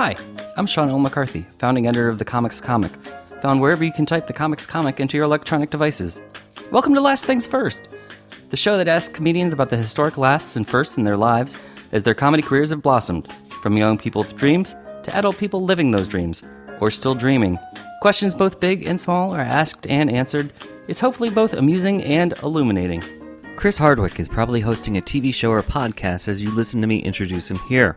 Hi, I'm Sean L. McCarthy, founding editor of The Comics Comic, found wherever you can type The Comics Comic into your electronic devices. Welcome to Last Things First, the show that asks comedians about the historic lasts and firsts in their lives as their comedy careers have blossomed, from young people with dreams to adult people living those dreams, or still dreaming. Questions both big and small are asked and answered. It's hopefully both amusing and illuminating. Chris Hardwick is probably hosting a TV show or podcast as you listen to me introduce him here.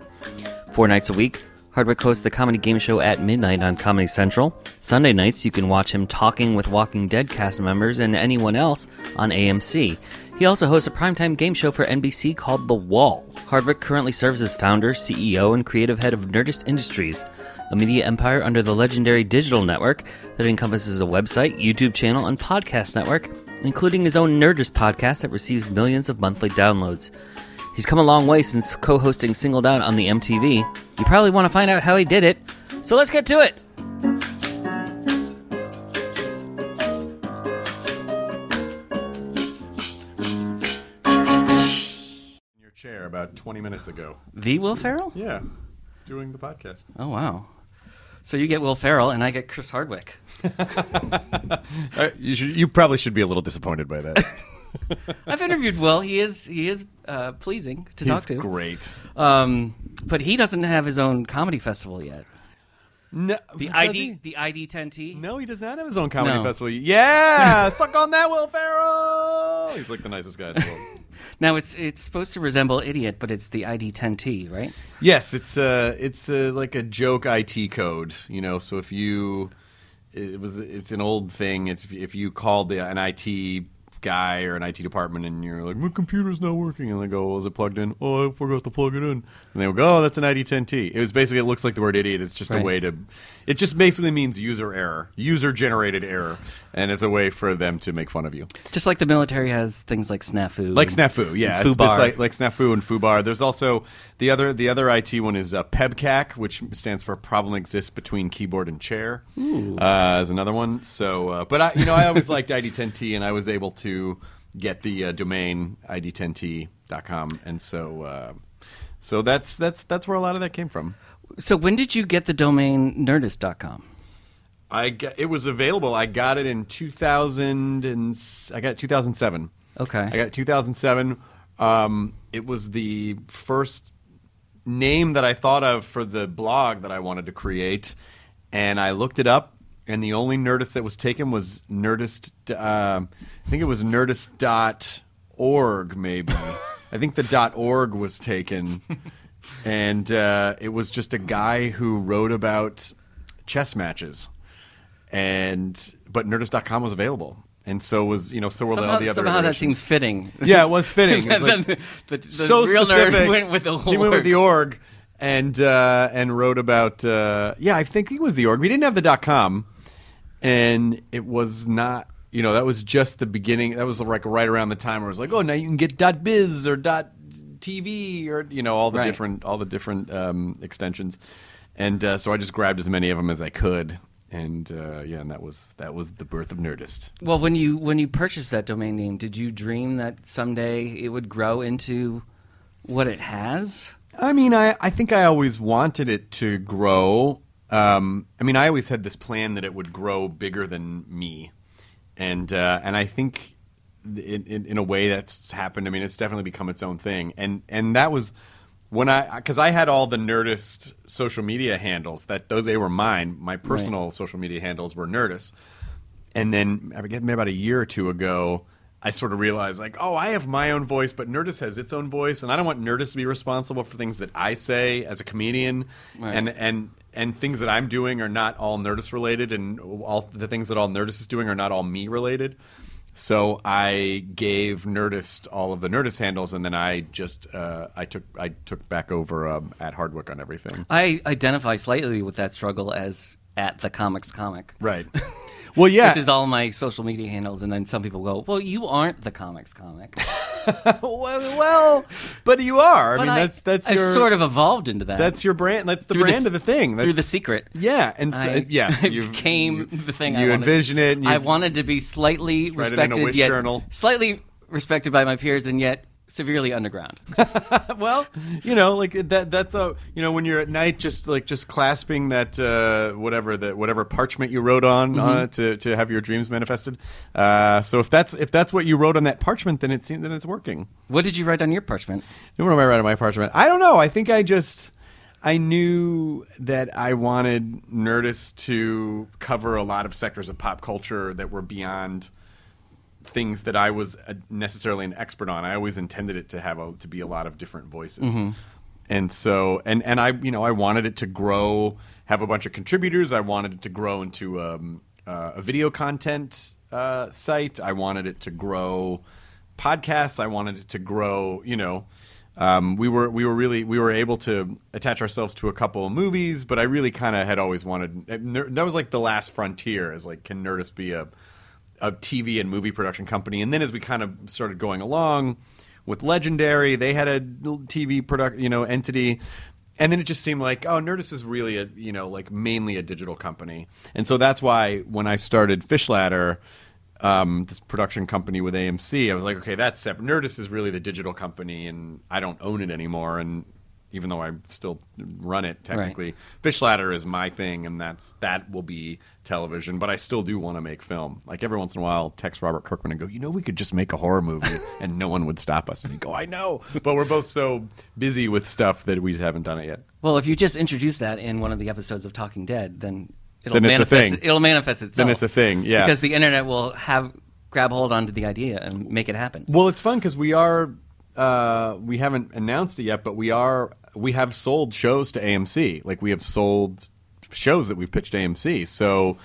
Four nights a week, Hardwick hosts the comedy game show at midnight on Comedy Central. Sunday nights, you can watch him talking with Walking Dead cast members and anyone else on AMC. He also hosts a primetime game show for NBC called The Wall. Hardwick currently serves as founder, CEO, and creative head of Nerdist Industries, a media empire under the legendary digital network that encompasses a website, YouTube channel, and podcast network, including his own Nerdist podcast that receives millions of monthly downloads. He's come a long way since co hosting Singled Out on the MTV. You probably want to find out how he did it, so let's get to it! in your chair about 20 minutes ago. The Will Ferrell? Yeah, doing the podcast. Oh, wow. So you get Will Ferrell, and I get Chris Hardwick. Uh, you should. You probably should be a little disappointed by that. I've interviewed Will. He is he is uh, pleasing to He's talk to. great. Um, but he doesn't have his own comedy festival yet. No, The ID he? the ID 10T. No, he does not have his own comedy No. festival. Yeah, suck on that, Will Ferrell. He's like the nicest guy in the world. Now it's it's supposed to resemble Idiot, but it's the ID 10T, right? yes, it's uh it's uh, like a joke IT code. You know, so if you, it was it's an old thing. It's if, if you called the, an IT guy or an IT department and you're like, my computer's not working, and they go, well, is it plugged in? Oh, I forgot to plug it in. And they will go, oh, that's an ID 10T. It was basically it looks like the word idiot. It's just Right. a way to, it just basically means user error, user generated error, and it's a way for them to make fun of you. Just like the military has things like snafu, Like snafu, yeah, it's, it's like like snafu and fubar. There's also the other the other IT one is uh, PEBCAK, which stands for problem exists between keyboard and chair. Uh, is another one. So, uh, but I you know I always liked ID10T, and I was able to get the uh, domain id10t.com, and so uh, so that's that's that's where a lot of that came from. So when did you get the domain Nerdist.com? I got, it was available. I got it in 2000 and s- I got it 2007. Okay. I got it 2007. Um, it was the first name that I thought of for the blog that I wanted to create, and I looked it up. And the only Nerdist that was taken was Nerdist. Um I think it was Nerdist.org, maybe. I think the dot .org was taken, and uh, it was just a guy who wrote about chess matches and but Nerdist.com was available, and so was you know so were Somehow, all the other. somehow that iterations. seems fitting. Yeah, it was fitting. It's like- the, the, the so real specific. nerd went with the He went with org. the org and uh, and wrote about. Uh, yeah, I think it was the org. We didn't have the dot com, and it was not. You know, that was just the beginning. That was like right around the time where it was like, oh, now you can get dot biz or dot TV or you know all the Right. different all the different um, extensions, and uh, so I just grabbed as many of them as I could. And uh, yeah, and that was that was the birth of Nerdist. Well, when you when you purchased that domain name, did you dream that someday it would grow into what it has? I mean, I, I think I always wanted it to grow. Um, I mean, I always had this plan that it would grow bigger than me, and uh, and I think in, in, in a way that's happened. I mean, it's definitely become its own thing, and and that was when I because I had all the Nerdist social media handles that though they were mine. My personal social media handles were Nerdist, and then I forget maybe about a year or two ago, I sort of realized like, oh, I have my own voice, but Nerdist has its own voice, and I don't want Nerdist to be responsible for things that I say as a comedian, Right. and and and things that I'm doing are not all Nerdist related, and all the things that all Nerdist is doing are not all me related. So I gave Nerdist all of the Nerdist handles, and then I just uh, I took I took back over um, at Hardwick on everything. I identify slightly with that struggle as at the comics comic. Right. Well, yeah. Which is all my social media handles, and then some people go, "Well, you aren't the comics comic." well, well, but you are. I But mean, that's that's I've your sort of evolved into that. That's your brand. That's the brand s- of the thing. Through the secret. yeah, and so, I, uh, yes, I you became the thing. I You wanted. envision it. And I wanted to be slightly Write it in a respected, yet journal. slightly respected by my peers, and yet severely underground. well, you know, like that. That's a you know when you're at night, just like just clasping that uh, whatever that whatever parchment you wrote on on it to, to have your dreams manifested. Uh, so if that's if that's what you wrote on that parchment, then it seems then it's working. what did you write on your parchment? What am I writing on my parchment? I don't know. I think I just I knew that I wanted Nerdist to cover a lot of sectors of pop culture that were beyond things that I was necessarily an expert on. I always intended it to have a, to be a lot of different voices. And so, and and I, you know, I wanted it to grow, have a bunch of contributors. I wanted it to grow into um, uh, a video content uh, site. I wanted it to grow podcasts. I wanted it to grow, you know, um, we were we were really we were able to attach ourselves to a couple of movies, but I really kind of had always wanted that was like the last frontier. Is like can Nerdist be a a TV and movie production company? And then as we kind of started going along with Legendary, they had a TV product you know entity. And then it just seemed like, oh, Nerdist is really a you know like mainly a digital company, and so that's why when I started Fish Ladder, um, this production company with AMC, I was like, okay, that's separate. Nerdist is really the digital company, and I don't own it anymore. And even though I still run it technically, Fish Ladder is my thing, and that's that will be television. But I still do want to make film. Like every once in a while, I'll text Robert Kirkman and go, you know, we could just make a horror movie, and no one would stop us. And he'd go, I know, but we're both so busy with stuff that we haven't done it yet. Well, if you just introduce that in one of the episodes of Talking Dead, then it'll Then manifest. It'll manifest itself. Then it's a thing, yeah. Because the internet will have grab hold onto the idea and make it happen. Well, it's fun because we are uh, we haven't announced it yet, but we are we have sold shows to AMC. Like we have sold shows that we've pitched AMC. So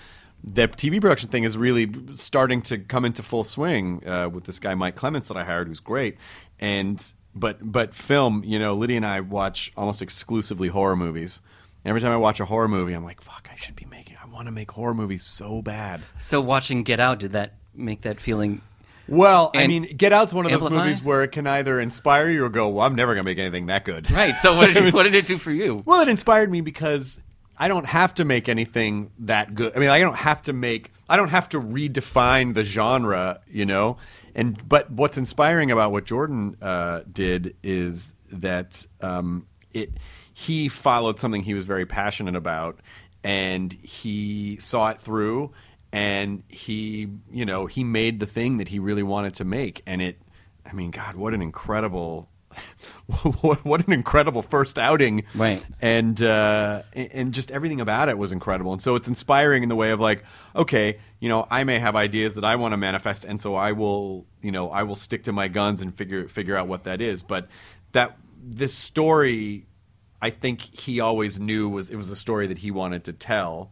the TV production thing is really starting to come into full swing uh, with this guy Mike Clements that I hired, who's great. And but but film, you know, Lydia and I watch almost exclusively horror movies. Every time I watch a horror movie, I'm like, fuck, I should be making. I want to make horror movies so bad. So watching Get Out, did that make that feeling? Well, I mean, Get Out's one of those movies where it can either inspire you or go, "Well, I'm never going to make anything that good." Right. So what did it, what did it do for you? Well, it inspired me because I don't have to make anything that good. I mean, I don't have to make. I don't have to redefine the genre, you know. And but what's inspiring about what Jordan uh, did is that um, it he followed something he was very passionate about, and he saw it through, and he you know he made the thing that he really wanted to make, and it. I mean, God, what an incredible. what an incredible first outing Right. and uh, and and just everything about it was incredible. And so it's inspiring in the way of like, okay, you know, I may have ideas that I want to manifest, and so I will, you know, I will stick to my guns and figure figure out what that is. But that this story, I think he always knew was it was the story that he wanted to tell.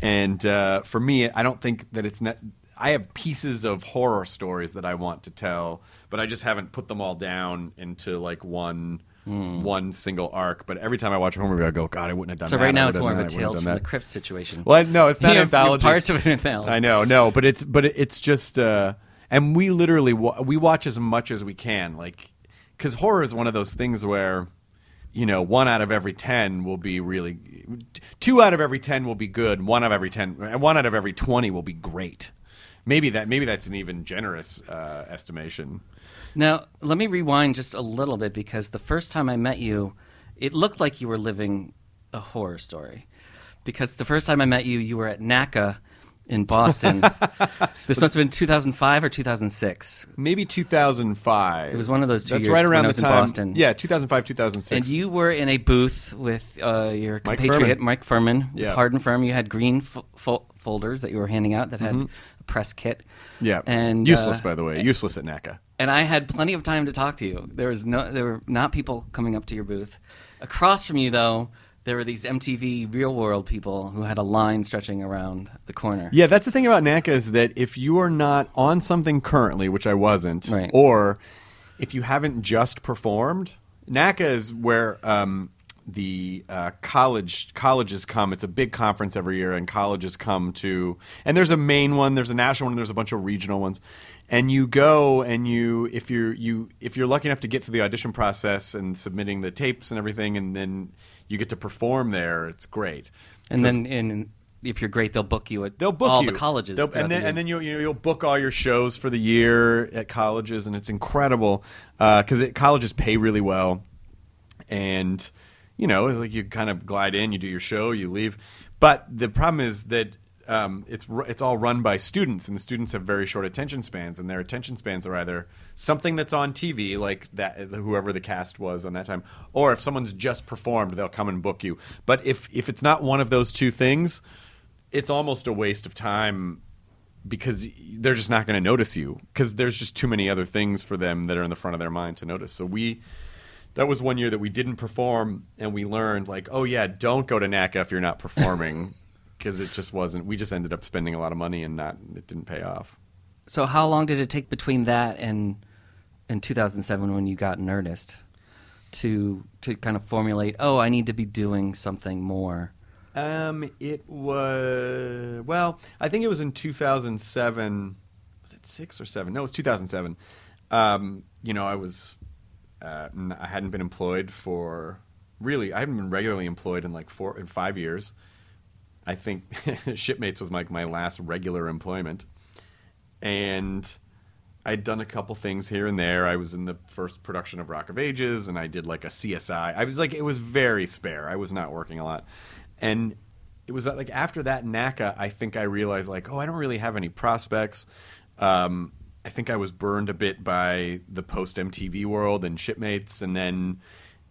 And uh, for me, I don't think that it's not. I have pieces of horror stories that I want to tell, but I just haven't put them all down into like one one single arc. But every time I watch a horror movie, I go, God, I wouldn't have done So that. So right now it's more of a that. Tales from done the. Crypt situation. Well, no, it's not You anthology. Parts of in anthology. I know, no, but it's but it's just uh and we literally wa- we watch as much as we can like cuz horror is one of those things where you know, one out of every 10 will be really two out of every 10 will be good, one out of every 10 and one out of every 20 will be great. Maybe that maybe that's an even generous uh, estimation. Now, let me rewind just a little bit because the first time I met you, it looked like you were living a horror story. Because the first time I met you, you were at NACA in Boston. this must have been 2005 or 2006. Maybe 2005. It was one of those two That's years right around I the time. Boston. Yeah, 2005, 2006. And you were in a booth with uh, your Mike compatriot, Phirman. Mike Phirman, Yeah. Hard 'n Phirm. You had green fo- fo- folders that you were handing out that had a press kit. Mm-hmm. yeah. And, useless uh, by the way. Useless at NACA. and I had plenty of time to talk to you. There was no, there were not people coming up to your booth. Across from you, though, there were these MTV Real World people who had a line stretching around the corner. Yeah, that's the thing about NACA is that if you are not on something currently, which I wasn't, Right. or if you haven't just performed, NACA is where um, the uh, college colleges come. It's a big conference every year, and colleges come to. And there's a main one, there's a national one, there's a bunch of regional ones. And you go, and you if you're you if you're lucky enough to get through the audition process and submitting the tapes and everything, and then you get to perform there. It's great. And then in if you're great, they'll book you at They'll book all you. the colleges, and then year. and then you'll you know, you'll book all your shows for the year at colleges, and it's incredible uh, because it colleges pay really well, and you know it's like you kind of glide in, you do your show, you leave. But the problem is that um, it's it's all run by students, and the students have very short attention spans, and their attention spans are either something that's on TV, like that whoever the cast was on that time, or if someone's just performed, they'll come and book you. But if if it's not one of those two things, it's almost a waste of time because they're just not going to notice you because there's just too many other things for them that are in the front of their mind to notice. So we that was one year that we didn't perform and we learned like, oh yeah, don't go to NACA if you're not performing because it just wasn't. We just ended up spending a lot of money and not it didn't pay off. So how long did it take between that and in 2007 when you got Nerdist to to kind of formulate? Oh, I need to be doing something more. Um, it was well. I think it was in 2007. Was it six or seven? No, it was 2007. Um, you know, I was uh, n- I hadn't been employed for really. I hadn't been regularly employed in like four in five years. I think Shipmates was like my last regular employment, and I'd done a couple things here and there. I was in the first production of Rock of Ages, and I did like a CSI. I was like, it was very spare. I was not working a lot, and it was like after that NACA, I think I realized like, oh, I don't really have any prospects. Um, I think I was burned a bit by the post MTV world and Shipmates, and then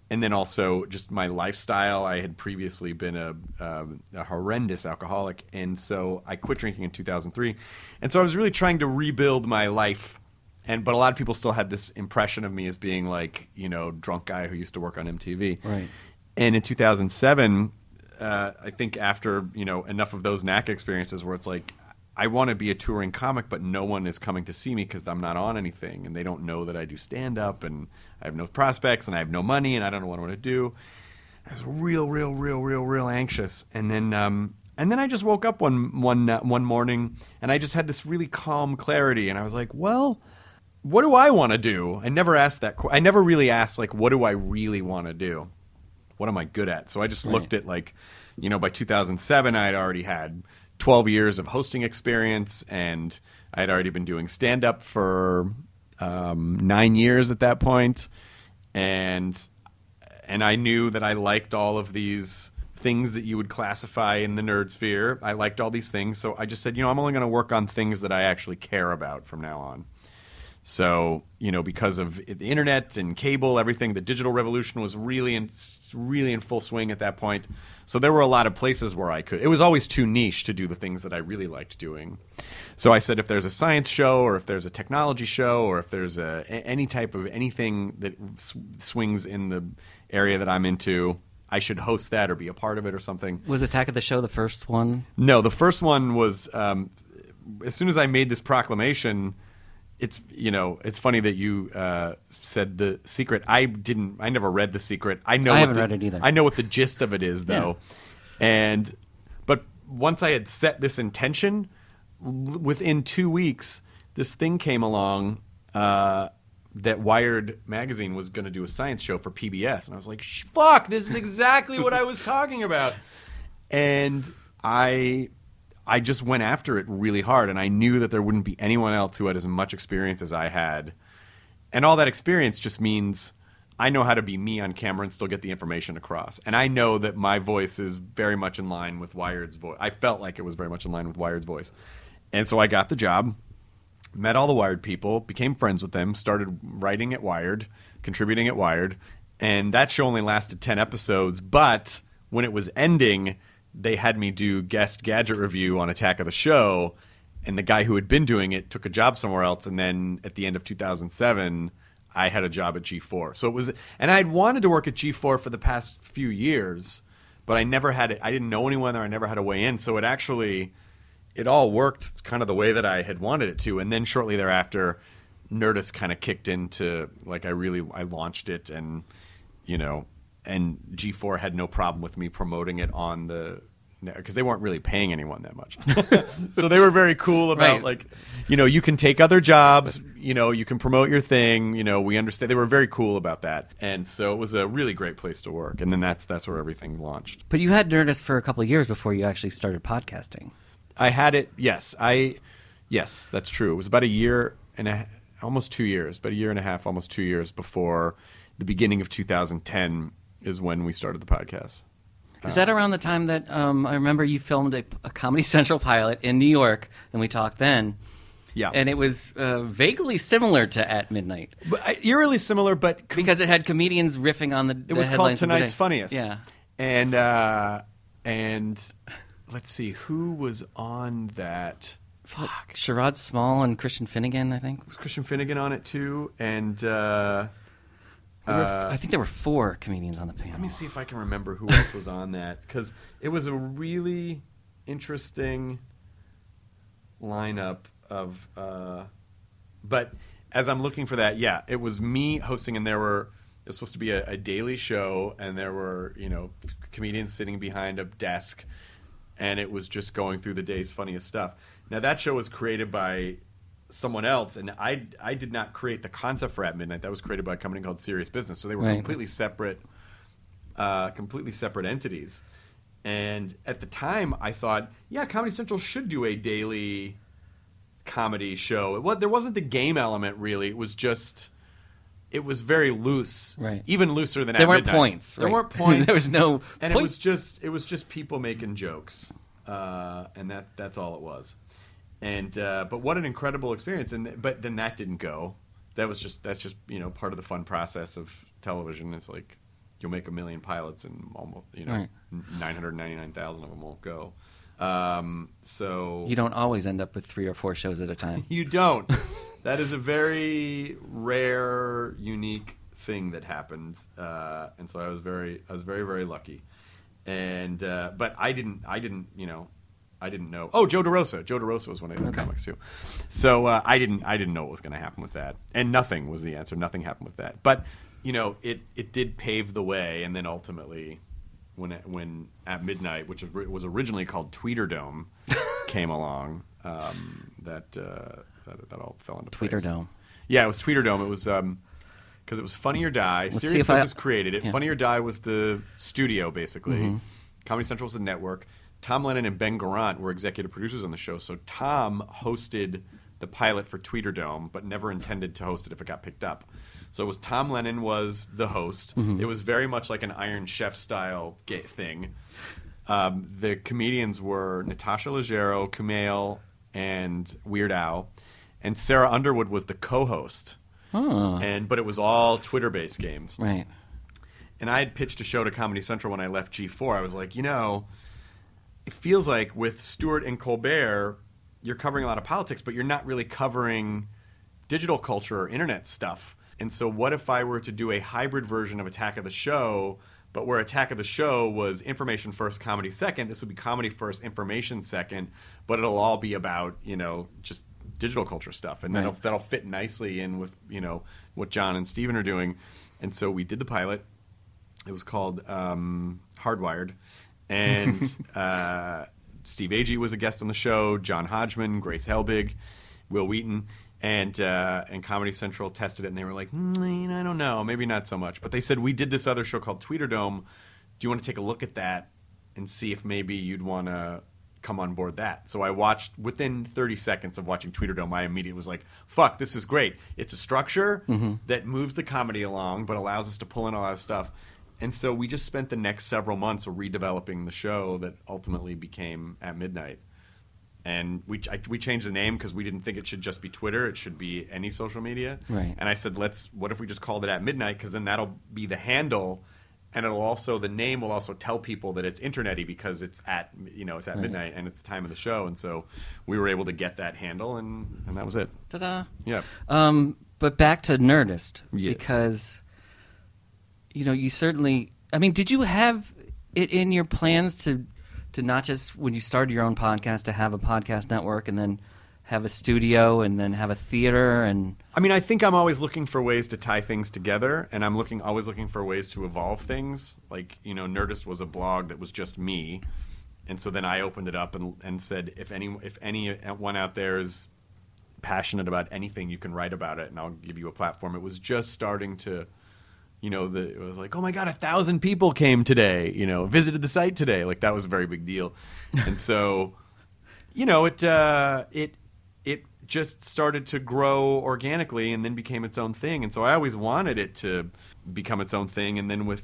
and then also just my lifestyle. I had previously been a, um, a horrendous alcoholic, and so I quit drinking in 2003. And so I was really trying to rebuild my life. And but a lot of people still had this impression of me as being like you know drunk guy who used to work on MTV. Right. And in 2007, uh, I think after you know enough of those NACA experiences where it's like I want to be a touring comic, but no one is coming to see me because I'm not on anything, and they don't know that I do stand up, and I have no prospects, and I have no money, and I don't know what I want to do. I was real, real, real, real, real anxious, and then um, and then I just woke up one one uh, one morning, and I just had this really calm clarity, and I was like, well. What do I want to do? I never asked that. qu- I never really asked like, what do I really want to do? what am I good at? So I just looked at like, you know, by 2007, I had already had 12 years of hosting experience, and I had already been doing stand up for um, nine years at that point, and and I knew that I liked all of these things that you would classify in the nerd sphere. I liked all these things, so I just said, you know, I'm only going to work on things that I actually care about from now on. So you know, because of the internet and cable, everything, the digital revolution was really in really in full swing at that point. So there were a lot of places where I could. It was always too niche to do the things that I really liked doing. So I said, if there's a science show, or if there's a technology show, or if there's a, any type of anything that s- swings in the area that I'm into, I should host that or be a part of it or something. Was Attack of the Show the first one? No, the first one was um, as soon as I made this proclamation. It's you know it's funny that you uh, said the secret. I didn't. I never read the secret. I know. I what haven't the- read it either. I know what the gist of it is though, and but once I had set this intention, l- within two weeks, this thing came along. Uh, that Wired magazine was going to do a science show for PBS, and I was like, "Fuck! This is exactly what I was talking about." and I I just went after it really hard and I knew that there wouldn't be anyone else who had as much experience as I had. And all that experience just means I know how to be me on camera and still get the information across. And I know that my voice is very much in line with Wired's voice. I felt like it was very much in line with Wired's voice. And so I got the job, met all the Wired people, became friends with them, started writing at Wired, contributing at Wired, and that show only lasted 10 episodes, but when it was ending, they had me do guest gadget review on Attack of the Show, and the guy who had been doing it took a job somewhere else, and then at the end of 2007, I had a job at G4. So it was, and I had wanted to work at G4 for the past few years, but I never had it. I didn't know anyone there. I never had a way in. So it actually, it all worked kind of the way that I had wanted it to. And then shortly thereafter, Nerdist kind of kicked into like I really I launched it, and you know, and G4 had no problem with me promoting it on the because they weren't really paying anyone that much. so they were very cool about Right. like, you know, you can take other jobs, you know, you can promote your thing, you know, we understand. They were very cool about that, and so it was a really great place to work. And then that's that's where everything launched. But you had Nerdist for a couple of years before you actually started podcasting. I had it. Yes, I. Yes, that's true. It was about a year and a almost two years, about a year and a half, almost two years before the beginning of 2010 is when we started the podcast. Is that around the time that um, I remember you filmed a, a Comedy Central pilot in New York, and we talked then? Yeah, And it was uh, vaguely similar to At Midnight but I- eerily similar, but com- because it had comedians riffing on the. it was called Tonight's Funniest. Yeah. and uh, and let's see who was on that. Fuck. Sherrod Small and Christian Finnegan, I think. Was Christian Finnegan on it too? And uh, There were f- Uh, I think there were four comedians on the panel. Let me see if I can remember who else was on that because it was a really interesting lineup of. Uh, but as I'm looking for that, yeah, it was me hosting, and there were. It was supposed to be a, a daily show, and there were you know comedians sitting behind a desk, and it was just going through the day's funniest stuff. Now that show was created by someone else, and I I did not create the concept for At Midnight. That was created by a company called Serious Business, so they were Right. completely separate uh, completely separate entities. And at the time, I thought, yeah, Comedy Central should do a daily comedy show. It was, there wasn't the game element really. It was just, it was very loose, Right. Even looser than There at weren't Midnight. points, There right. weren't points. There was no and it was just it was just people making jokes, uh, and that that's all it was. And uh, but what an incredible experience! And but then that didn't go. That was just that's just you know part of the fun process of television. It's like you'll make a million pilots and almost you know Right. nine hundred ninety nine thousand of them won't go. Um, so You don't always end up with three or four shows at a time. you don't. that is a very rare, unique thing that happened, uh, and so I was very, I was very, very lucky. And uh, but I didn't, I didn't, you know, I didn't know. Oh, Joe DeRosa. Joe DeRosa was one of the Okay. comics too. So uh, I didn't, I didn't know what was going to happen with that, and nothing was the answer. Nothing happened with that. But you know, it it did pave the way, and then ultimately. When, it, when at midnight, which was- originally called Tweeterdome, came along, um, that, uh, that that all fell into place. Tweeterdome. Yeah, it was Tweeterdome. It was because it was Funny or Die. Let's Serious if I- Business created it. yeah. Funny or Die was the studio, basically. Mm-hmm. Comedy Central was the network. Tom Lennon and Ben Garant were executive producers on the show. So Tom hosted the pilot for Tweeterdome, but never intended to host it if it got picked up. So it was Tom Lennon was the host. Mm-hmm. It was very much like an Iron Chef style thing. Um, the comedians were Natasha Leggero, Kumail, and Weird Al, and Sarah Underwood was the co-host. Oh, And but it was all Twitter-based games. right. And I had pitched a show to Comedy Central when I left G4. I was like, you know, it feels like with Stewart and Colbert, you're covering a lot of politics, but you're not really covering digital culture or internet stuff. And so, what if I were to do a hybrid version of Attack of the Show, but where Attack of the Show was information first, comedy second? This would be comedy first, information second, but it'll all be about, you know, just digital culture stuff. And that'll, Right. that'll fit nicely in with, you know, what Jon and Stephen are doing. And so, we did the pilot. It was called um, Hardwired, and uh, Steve Agee was a guest on the show. John Hodgman, Grace Helbig, Wil Wheaton, and uh, and Comedy Central tested it, and they were like, mm, I don't know, maybe not so much. But they said we did this other show called Tweeterdome. Do you want to take a look at that and see if maybe you'd want to come on board that? So I watched within 30 seconds of watching Tweeterdome. I immediately was like, "Fuck, this is great! It's a structure that moves the comedy along, but allows us to pull in a lot of stuff." And so we just spent the next several months redeveloping the show that ultimately became At Midnight. And we I, we changed the name because we didn't think it should just be Twitter; it should be any social media. Right. And I said, let's. What if we just called it At Midnight? Because then that'll be the handle, and it'll also the name will also tell people that it's internety because it's at you know it's at Right. midnight and it's the time of the show. And so we were able to get that handle, and and that was it. Ta-da. Yeah. Um, but back to Nerdist Yes. because you know you certainly. I mean, did you have it in your plans to to not just when you started your own podcast to have a podcast network and then have a studio and then have a theater and I mean, I think I'm always looking for ways to tie things together, and I'm looking always looking for ways to evolve things. Like you know, Nerdist was a blog that was just me, and so then I opened it up and, and said, if any if anyone uh, out there is passionate about anything, you can write about it, and I'll give you a platform. It was just starting to, you know, the it was like, oh my god, a thousand people came today, you know, visited the site today. Like that was a very big deal, and so, you know, it uh, it it just started to grow organically and then became its own thing. And so I always wanted it to become its own thing. And then with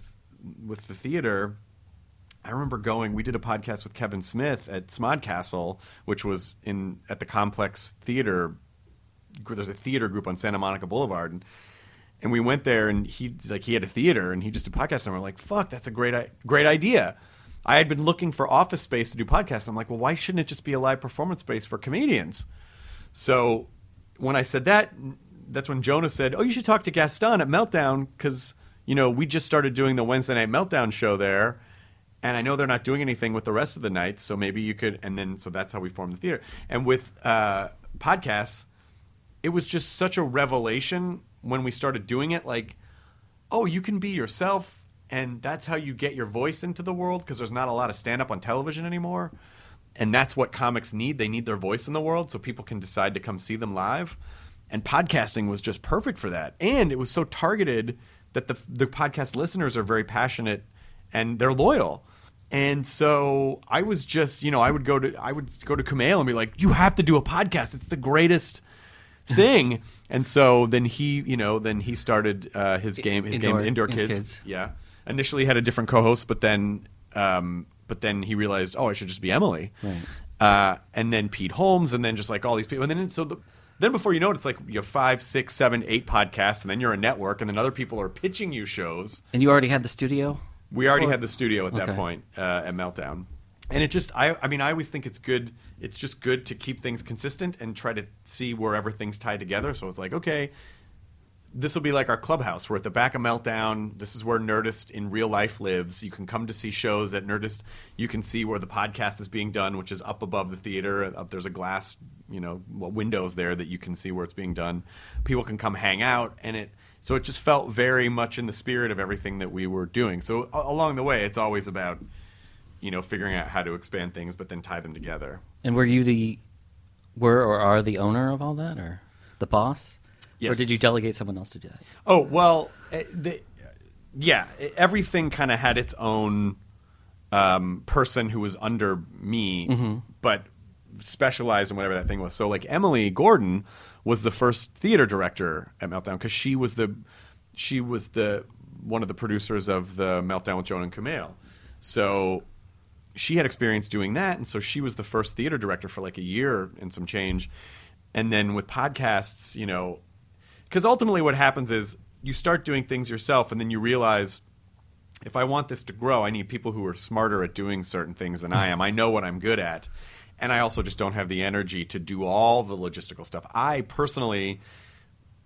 with the theater, I remember going. We did a podcast with Kevin Smith at Smodcastle, which was in at the Complex Theater. There's a theater group on Santa Monica Boulevard, and, and we went there, and he like he had a theater, and he just did podcasts and we're like, "Fuck, that's a great great idea." I had been looking for office space to do podcasts. I'm like, well, why shouldn't it just be a live performance space for comedians? So when I said that, that's when Jonah said, "Oh, you should talk to Gaston at Meltdown because you know we just started doing the Wednesday night Meltdown show there." and I know they're not doing anything with the rest of the nights, so maybe you could. And then, so that's how we formed the theater. And with uh, podcasts, it was just such a revelation when we started doing it. Like, oh, you can be yourself, and that's how you get your voice into the world because there's not a lot of stand up on television anymore. And that's what comics need. They need their voice in the world so people can decide to come see them live. And podcasting was just perfect for that. And it was so targeted that the, the podcast listeners are very passionate and they're loyal. And so I was just, you know, I would go to I would go to Kumail and be like, "You have to do a podcast. It's the greatest thing." and so then he, you know, then he started uh, his game, his indoor, game, Indoor Kids. Kids. Yeah. Initially had a different co-host, but then, um, but then he realized, oh, I should just be Emily. Right. Uh, and then Pete Holmes, and then just like all these people, and then so the, then before you know it, it's like you have five, six, seven, eight podcasts, and then you're a network, and then other people are pitching you shows. And you already had the studio. We already had the studio at that point uh, at Meltdown, and it just I I mean I always think it's good. It's just good to keep things consistent and try to see where everything's tied together. So it's like okay. This will be like our clubhouse. We're at the back of Meltdown. This is where Nerdist in real life lives. You can come to see shows at Nerdist. You can see where the podcast is being done, which is up above the theater. Up there's a glass, you know, windows there that you can see where it's being done. People can come hang out, and it so it just felt very much in the spirit of everything that we were doing. So along the way, it's always about you know figuring out how to expand things, but then tie them together. And were you the were or are the owner of all that, or the boss? Yes. Or did you delegate someone else to do that? Oh well, eh, the, yeah, everything kind of had its own um, person who was under me, mm-hmm. but specialized in whatever that thing was. So like Emily Gordon was the first theater director at Meltdown because she was the she was the one of the producers of the Meltdown with Jonah and Kumail. So she had experience doing that, and so she was the first theater director for like a year and some change. And then with podcasts, you know, because ultimately what happens is you start doing things yourself, and then you realize if I want this to grow, I need people who are smarter at doing certain things than I am. I know what I'm good at, and I also just don't have the energy to do all the logistical stuff. I personally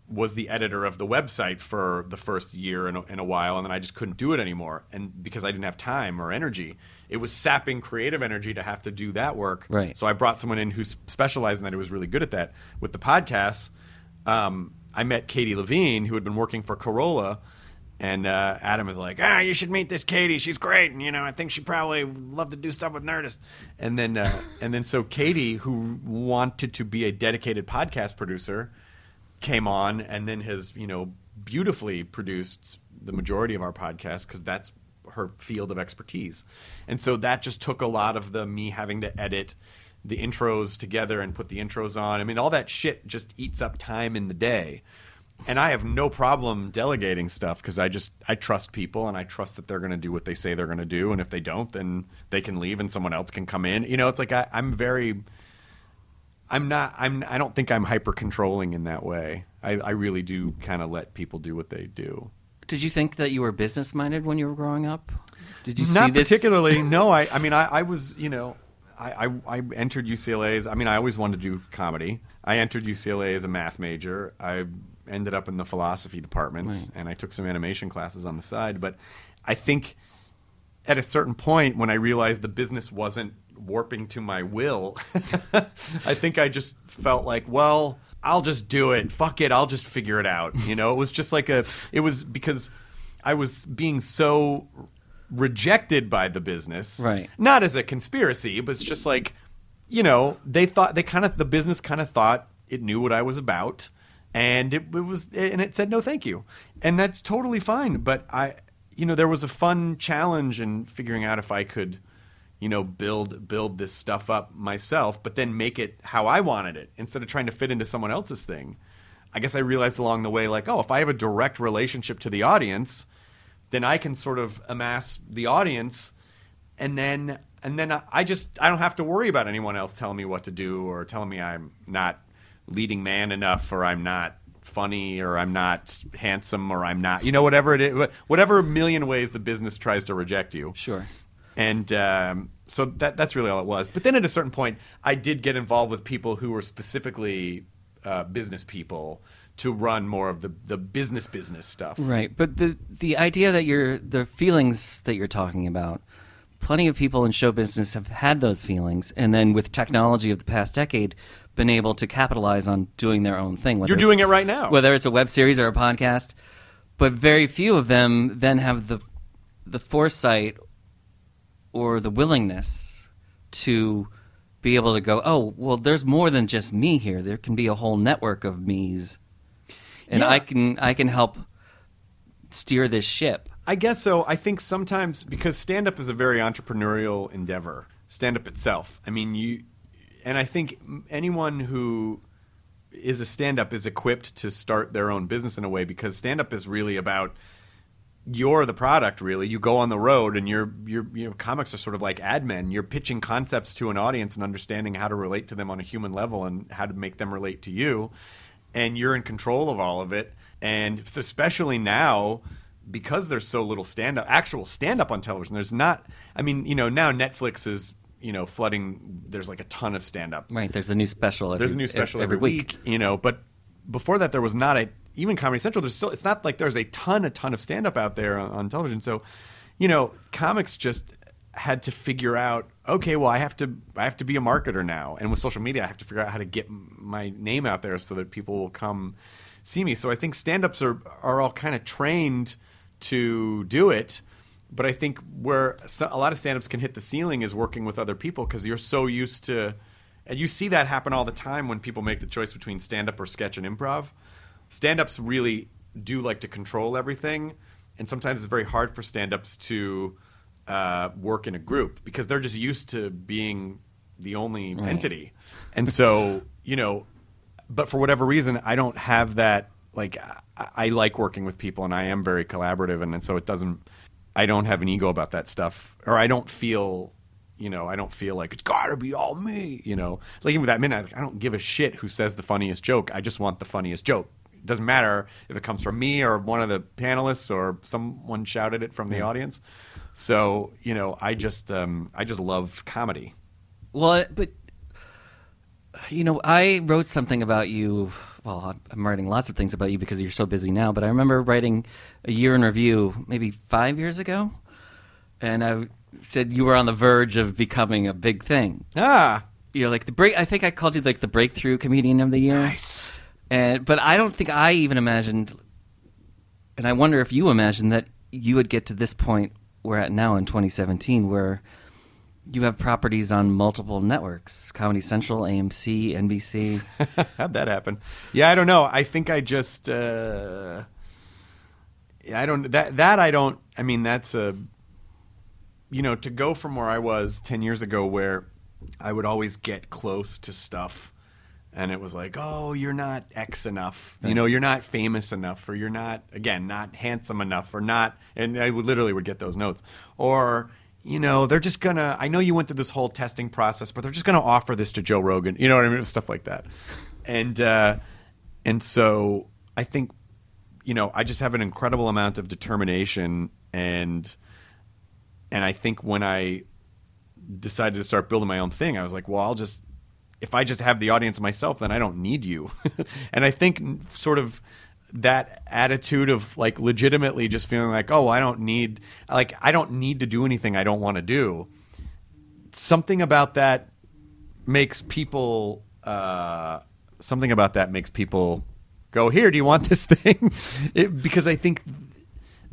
was the editor of the website for the first year in a, in a, while, and then I just couldn't do it anymore, and because I didn't have time or energy, it was sapping creative energy to have to do that work. Right. So I brought someone in who specialized in that, who was really good at that. With the podcasts, um, I met Katie Levine, who had been working for Carolla. and uh, Adam is like, ah, you should meet this Katie. She's great, and you know, I think she probably would love to do stuff with Nerdist. And then, uh, and then, so Katie, who wanted to be a dedicated podcast producer, came on, and then has you know beautifully produced the majority of our podcast because that's her field of expertise. And so that just took a lot of the me having to edit the intros together and put the intros on. I mean, all that shit just eats up time in the day and I have no problem delegating stuff because I just I trust people and I trust that they're going to do what they say they're going to do, and if they don't, then they can leave and someone else can come in. You know, it's like I, I'm very. I'm not. I'm. I don't think I'm hyper controlling in that way. I, I really do kind of let people do what they do. Did you think that you were business minded when you were growing up? Did you not particularly? no. I. I mean, I, I was. You know, I, I, I entered UCLA as. I mean, I always wanted to do comedy. I entered UCLA as a math major. I ended up in the philosophy department, right. and I took some animation classes on the side. But I think at a certain point, when I realized the business wasn't warping to my will, I think I just felt like, well, I'll just do it. Fuck it, I'll just figure it out. You know, it was just like a. It was because I was being so rejected by the business, Right. Not as a conspiracy, but it's just like, you know, they thought they kind of the business kind of thought it knew what I was about, and it, it was and it said no, thank you, and that's totally fine. But I, you know, there was a fun challenge in figuring out if I could, you know, build build this stuff up myself, but then make it how I wanted it instead of trying to fit into someone else's thing. I guess I realized along the way, like, oh, if I have a direct relationship to the audience, then I can sort of amass the audience, and then and then I- just I don't have to worry about anyone else telling me what to do or telling me I'm not leading man enough or I'm not funny or I'm not handsome or I'm not you know whatever it is whatever million ways the business tries to reject you Sure. And um, so that that's really all it was. But then at a certain point, I did get involved with people who were specifically uh, business people to run more of the the business business stuff. Right, but the the idea that you're the feelings that you're talking about, plenty of people in show business have had those feelings, and then with technology of the past decade, been able to capitalize on doing their own thing. You're doing it right now. whether it's a web series or a podcast. But very few of them then have the the foresight or the willingness to be able to go, oh, well, there's more than just me here. There can be a whole network of me's, and Yeah. I can I can help steer this ship. I guess so. I think sometimes because stand up is a very entrepreneurial endeavor, stand up itself. I mean, you and I think anyone who is a stand up is equipped to start their own business in a way because stand up is really about you're the product really you go on the road and you're you're know comics are sort of like ad men you're pitching concepts to an audience and understanding how to relate to them on a human level and how to make them relate to you and you're in control of all of it and especially now because there's so little stand up actual stand up on television there's not i mean you know now netflix is you know flooding there's like a ton of stand up Right. There's a new special. Every, there's a new special every, every, week. you know. But before that, there was not a even Comedy Central. There's still it's not like there's a ton, a ton of stand up out there on, on television. So, you know, comics just had to figure out okay well i have to i have to be a marketer now and with social media i have to figure out how to get my name out there so that people will come see me so i think stand-ups are are all kind of trained to do it but i think where a lot of stand-ups can hit the ceiling is working with other people because you're so used to and you see that happen all the time when people make the choice between stand-up or sketch and improv stand-ups really do like to control everything and sometimes it's very hard for stand-ups to uh, work in a group because they're just used to being the only entity. And so you know but for whatever reason i don't have that like I, I like working with people and i am very collaborative and, and so it doesn't i don't have an ego about that stuff or i don't feel you know i don't feel like it's gotta be all me you know? Like even with that minute i don't give a shit who says the funniest joke. I just want the funniest joke doesn't matter if it comes from me or one of the panelists or someone shouted it from the audience so you know i just um, i just love comedy Well, but you know, I wrote something about you. Well, I'm- I'm writing lots of things about you because you're so busy now. But I remember writing a year in review, maybe five years ago, and I said you were on the verge of becoming a big thing. ah You're like the break. I think I called you like the breakthrough comedian of the year. nice And but I don't think I even imagined, and I wonder if you imagined that you would get to this point we're at now in 2017, where you have properties on multiple networks: Comedy Central, AMC, NBC. How'd that happen? Yeah, I don't know. I think I just uh I don't that that I don't I mean that's a you know, to go from where I was 10 years ago where I would always get close to stuff and it was like, "Oh, you're not X enough. You know, you're not famous enough or you're not again, not handsome enough or not." And I would literally would get those notes. Or you know, they're just gonna. I know you went through this whole testing process, but they're just gonna offer this to Joe Rogan. You know what I mean? Stuff like that. And uh, and so I think, you know, I just have an incredible amount of determination, and and I think when I decided to start building my own thing, I was like, well, I'll just if I just have the audience myself, then I don't need you. and I think sort of that attitude of like legitimately just feeling like, oh, I don't need like I don't need to do anything I don't want to do. Something about that makes people uh, something about that makes people go here. Do you want this thing? it, because I think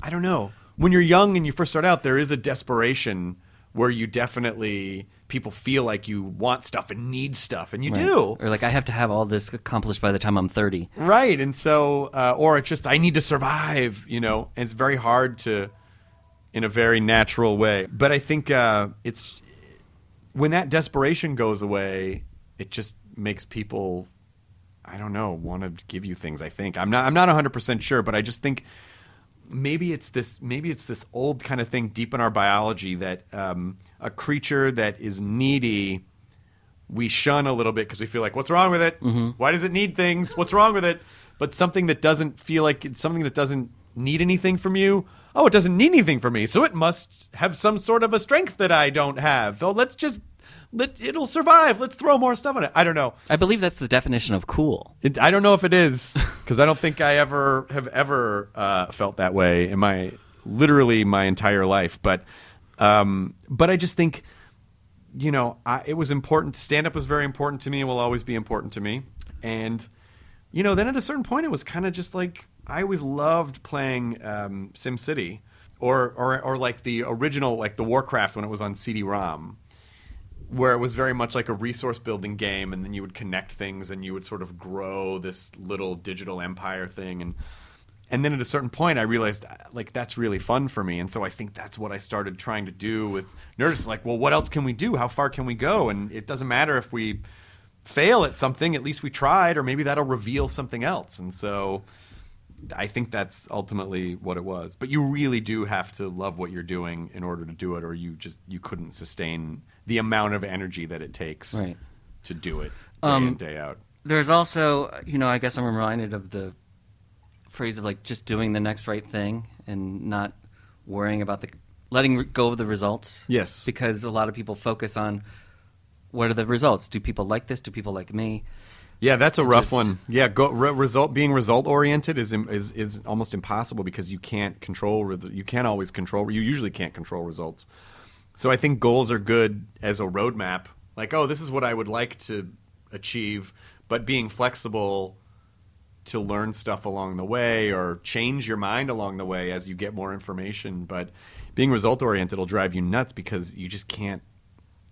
I don't know when you're young and you first start out, there is a desperation where you definitely people feel like you want stuff and need stuff, and you Right. do. Or like I have to have all this accomplished by the time I'm 30. Right, and so, uh, or it's just I need to survive, you know, and it's very hard to, in a very natural way. But I think uh, it's when that desperation goes away, it just makes people, I don't know, want to give you things. I think I'm not, I'm not 100 percent sure, but I just think maybe it's this, maybe it's this old kind of thing deep in our biology that um, a creature that is needy we shun a little bit because we feel like, what's wrong with it? Why does it need things? What's wrong with it? But something that doesn't feel like it's something that doesn't need anything from you. Oh, it doesn't need anything from me, so it must have some sort of a strength that I don't have. Oh, let's just let it'll survive. Let's throw more stuff on it. I don't know. I believe that's the definition of cool. It, I don't know if it is because I don't think I ever have ever uh, felt that way in my literally my entire life. But um, but I just think you know I, it was important. Stand up was very important to me. and Will always be important to me. And you know then at a certain point it was kind of just like I always loved playing um, Sim City or, or or like the original like the Warcraft when it was on CD-ROM where it was very much like a resource building game and then you would connect things and you would sort of grow this little digital empire thing. And and then at a certain point I realized uh, like that's really fun for me. And so I think that's what I started trying to do with Nerdist. Like well what else can we do? How far can we go? And it doesn't matter if we fail at something at least we tried or maybe that'll reveal something else. And so I think that's ultimately what it was. But you really do have to love what you're doing in order to do it, or you just you couldn't sustain the amount of energy that it takes Right. to do it day Um, in day out. There's also, you know, I guess I'm reminded of the phrase of like just doing the next right thing and not worrying about the letting go of the results. Yes. Because a lot of people focus on what are the results? Do people like this? Do people like me? Yeah, that's a rough just- one. Yeah, go, re, result being result oriented is is is almost impossible because you can't control. You can't always control. You usually can't control results. So I think goals are good as a roadmap. Like, oh, this is what I would like to achieve, but being flexible to learn stuff along the way or change your mind along the way as you get more information. But being result oriented will drive you nuts because you just can't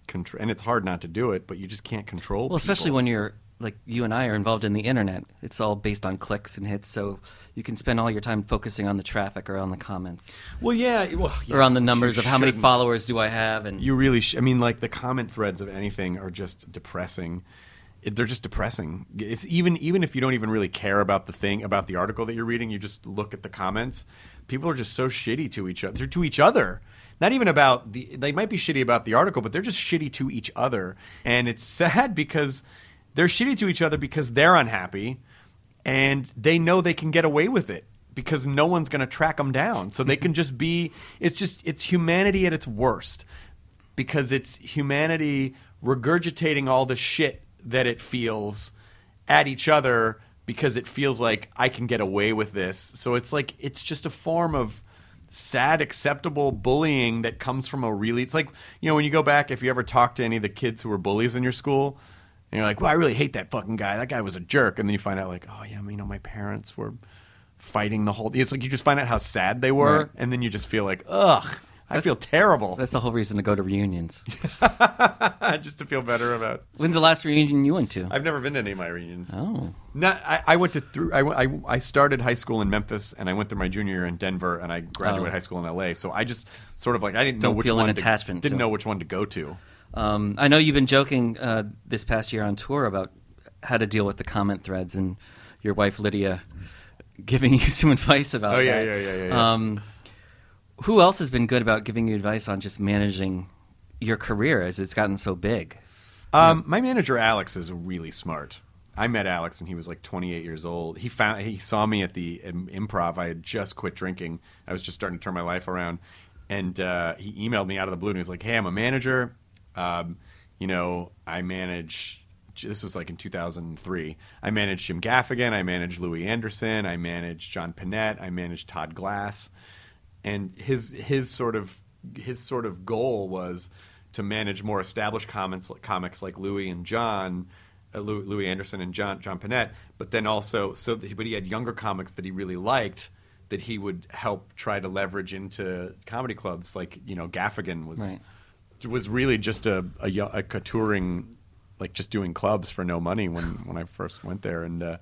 control. And it's hard not to do it, but you just can't control. Well, especially people. when you're like you and I are involved in the internet. It's all based on clicks and hits, so you can spend all your time focusing on the traffic or on the comments Well, yeah, well, yeah, or on the numbers of how many shouldn't. followers do I have and You really, sh- I mean, like the comment threads of anything are just depressing. It, they're just depressing. It's even even if you don't even really care about the thing about the article that you're reading, you just look at the comments. People are just so shitty to each other. To each other, not even about the. They might be shitty about the article, but they're just shitty to each other, and it's sad because they're shitty to each other because they're unhappy, and they know they can get away with it because no one's going to track them down. So they can just be. It's just it's humanity at its worst because it's humanity regurgitating all the shit that it feels at each other because it feels like I can get away with this. So it's like it's just a form of sad acceptable bullying that comes from a really it's like you know when you go back if you ever talk to any of the kids who were bullies in your school and you're like well I really hate that fucking guy that guy was a jerk and then you find out like oh yeah you know my parents were fighting the whole it's like you just find out how sad they were Right. and then you just feel like ugh I feel terrible that's the whole reason to go to reunions. just to feel better about. When's the last reunion you went to? I've never been to any of my reunions. oh, Not, I, I went to through. I, went- I, I started high school in Memphis, and I went through my junior year in Denver, and I graduated Oh. high school in L.A. So I just sort of like I didn't know Don't which feel an one to, attachment Didn't to know which one to go to. Um, I know you've been joking uh, this past year on tour about how to deal with the comment threads, and your wife Lydia giving you some advice about. Oh, yeah, that. yeah, yeah, yeah, yeah. Um, who else has been good about giving you advice on just managing your career as it's gotten so big? Um, My manager Alex is really smart. I met Alex and he was like 28 years old. He found he saw me at the improv. I had just quit drinking. I was just starting to turn my life around, and uh, he emailed me out of the blue and he was like, "Hey, I'm a manager. Um, you know, I manage." This was like in 2003. I managed Jim Gaffigan. I managed Louie Anderson. I managed John Pinette. I managed Todd Glass and his his sort of his sort of goal was to manage more established comics like, comics like Louie and John, uh, Louie, Louie Anderson and John John Pinette, but then also so that, but he had younger comics that he really liked that he would help try to leverage into comedy clubs. Like you know, Gaffigan was Right. Was really just a a, a, touring, like just doing clubs for no money when when I first went there, and uh,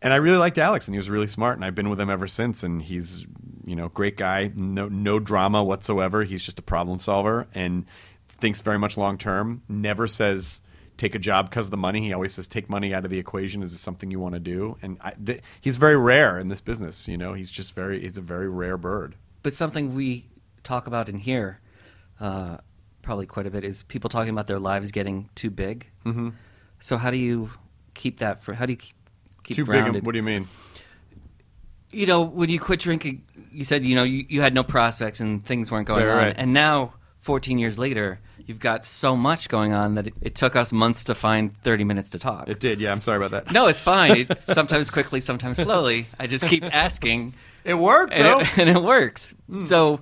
and I really liked Alex, and he was really smart, and I've been with him ever since, and he's you know great guy, no no drama whatsoever. He's just a problem solver and thinks very much long term. Never says take a job because of the money. He always says take money out of the equation. Is this something you want to do? And I, th- he's very rare in this business. You know, he's just very he's a very rare bird. But something we talk about in here, uh, probably quite a bit, is people talking about their lives getting too big. Mm-hmm. So how do you keep that for? How do you keep, keep Too grounded? big. What do you mean? you know, when you quit drinking, you said you know you, you had no prospects and things weren't going Right, on, right. and now 14 years later, you've got so much going on that it, it took us months to find 30 minutes to talk. It did. Yeah, I'm sorry about that. no, it's fine. It, sometimes quickly, sometimes slowly. I just keep asking, It worked and though. it, and it works. So,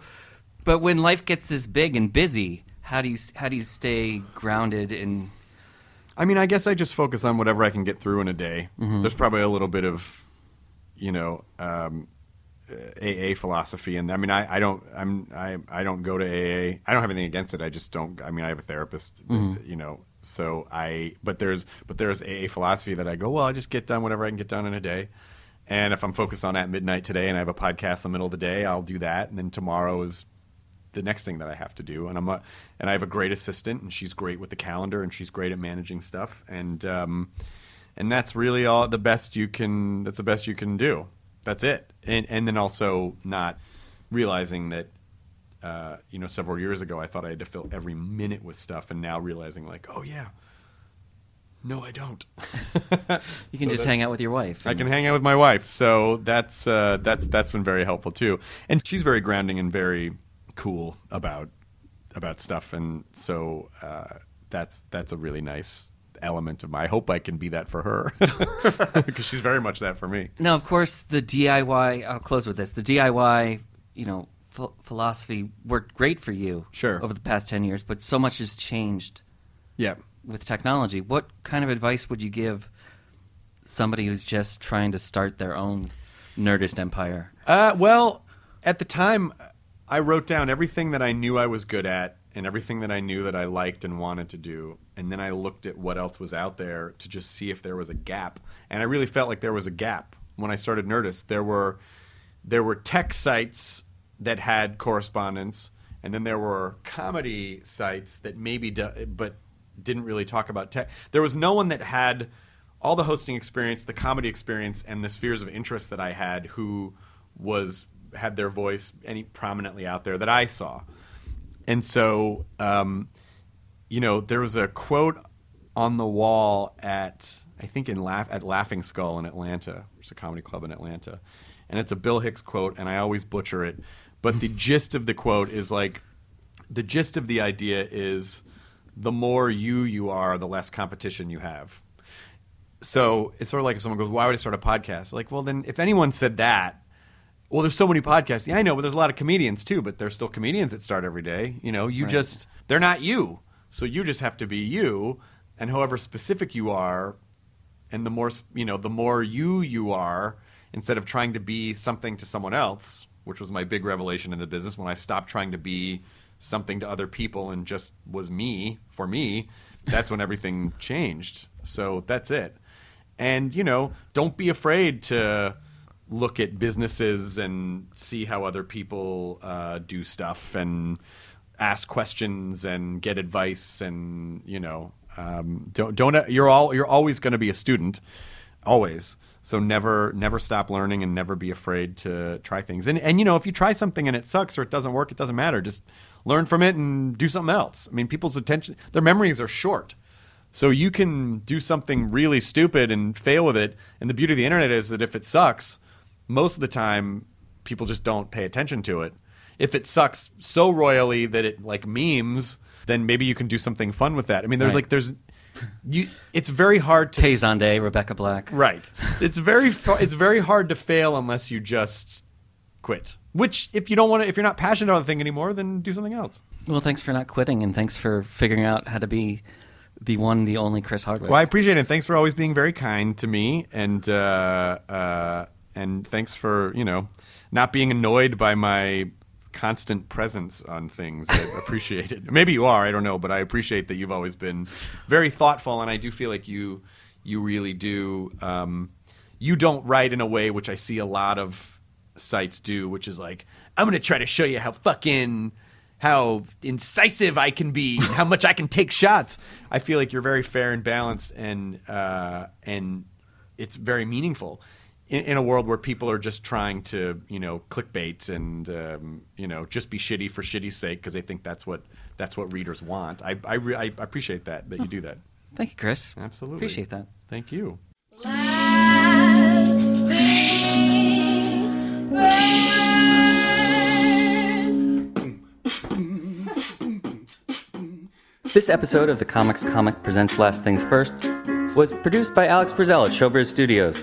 but when life gets this big and busy, how do you how do you stay grounded in? I mean, I guess I just focus on whatever I can get through in a day. Mm-hmm. There's probably a little bit of, you know, um, AA philosophy, and I mean, I, I don't, I'm, I, I don't go to AA. I don't have anything against it. I just don't. I mean, I have a therapist, Mm-hmm. you know. So I, but there's, but there's AA philosophy that I go. Well, I just get done whatever I can get done in a day. And if I'm focused on at midnight today, and I have a podcast in the middle of the day, I'll do that. And then tomorrow is the next thing that I have to do. And I'm a, and I have a great assistant, and she's great with the calendar, and she's great at managing stuff. And um, and that's really all the best you can. That's the best you can do. That's it. And and then also not realizing that. Uh, you know, several years ago, I thought I had to fill every minute with stuff, and now realizing, like, oh yeah, no, I don't. You can So just that- hang out with your wife. I can hang out with my wife, so that's uh, that's that's been very helpful too. And she's very grounding and very cool about about stuff, and so uh, that's that's a really nice element of my. I hope I can be that for her because she's very much that for me. Now, of course, the DIY. I'll close with this. The DIY, you know, ph- philosophy worked great for you, Sure. over the past ten years. But so much has changed Yeah. with technology. What kind of advice would you give somebody who's just trying to start their own Nerdist empire? Uh, well, at the time, I wrote down everything that I knew I was good at and everything that I knew that I liked and wanted to do. And then I looked at what else was out there to just see if there was a gap. And I really felt like there was a gap when I started Nerdist. There were there were tech sites that had correspondence, and then there were comedy sites that maybe, do, but didn't really talk about tech. There was no one that had all the hosting experience, the comedy experience, and the spheres of interest that I had who was had their voice any prominently out there that I saw. And so, um, you know, there was a quote on the wall at I think in Laugh at Laughing Skull in Atlanta, is a comedy club in Atlanta, and it's a Bill Hicks quote, and I always butcher it, but the gist of the quote is like, the gist of the idea is, the more you you are, the less competition you have. So it's sort of like if someone goes, "Why would I start a podcast?" Like, well, then if anyone said that, well, there's so many podcasts. Yeah, I know, but there's a lot of comedians too. But there's still comedians that start every day. You know, you Right. just they're not you, so you just have to be you, and however specific you are, and the more you know, the more you you are, instead of trying to be something to someone else, which was my big revelation in the business when I stopped trying to be something to other people and just was me for me. That's when everything changed. So that's it. And you know, don't be afraid to look at businesses and see how other people uh, do stuff and ask questions and get advice and you know um, don't don't you're all you're always going to be a student always. So never never stop learning and never be afraid to try things. And and you know if you try something and it sucks or it doesn't work it doesn't matter. Just learn from it and do something else. I mean people's attention their memories are short. So you can do something really stupid and fail with it. And the beauty of the internet is that if it sucks, most of the time people just don't pay attention to it. If it sucks so royally that it like memes, then maybe you can do something fun with that. I mean, there's Right. like there's you. It's very hard to Tay Zonday, Rebecca Black. right. It's very it's very hard to fail unless you just quit. Which if you don't want to, if you're not passionate about the thing anymore, then do something else. Well, thanks for not quitting, and thanks for figuring out how to be the one, the only Chris Hardwick. Well, I appreciate it. Thanks for always being very kind to me, and uh, uh, and thanks for you know not being annoyed by my constant presence on things. I appreciate it. Maybe you are, I don't know, but I appreciate that you've always been very thoughtful, and I do feel like you you really do. Um, you don't write in a way which I see a lot of sites do, which is like I'm going to try to show you how fucking how incisive I can be, how much I can take shots. I feel like you're very fair and balanced, and uh, and it's very meaningful in, in, a world where people are just trying to you know clickbait and um, you know just be shitty for shitty's sake because they think that's what that's what readers want. I I, re- I appreciate that that you do that. Thank you, Chris. Absolutely appreciate that. Thank you. This episode of the Comics Comic Presents Last Things First was produced by Alex Brazell at Showbiz Studios.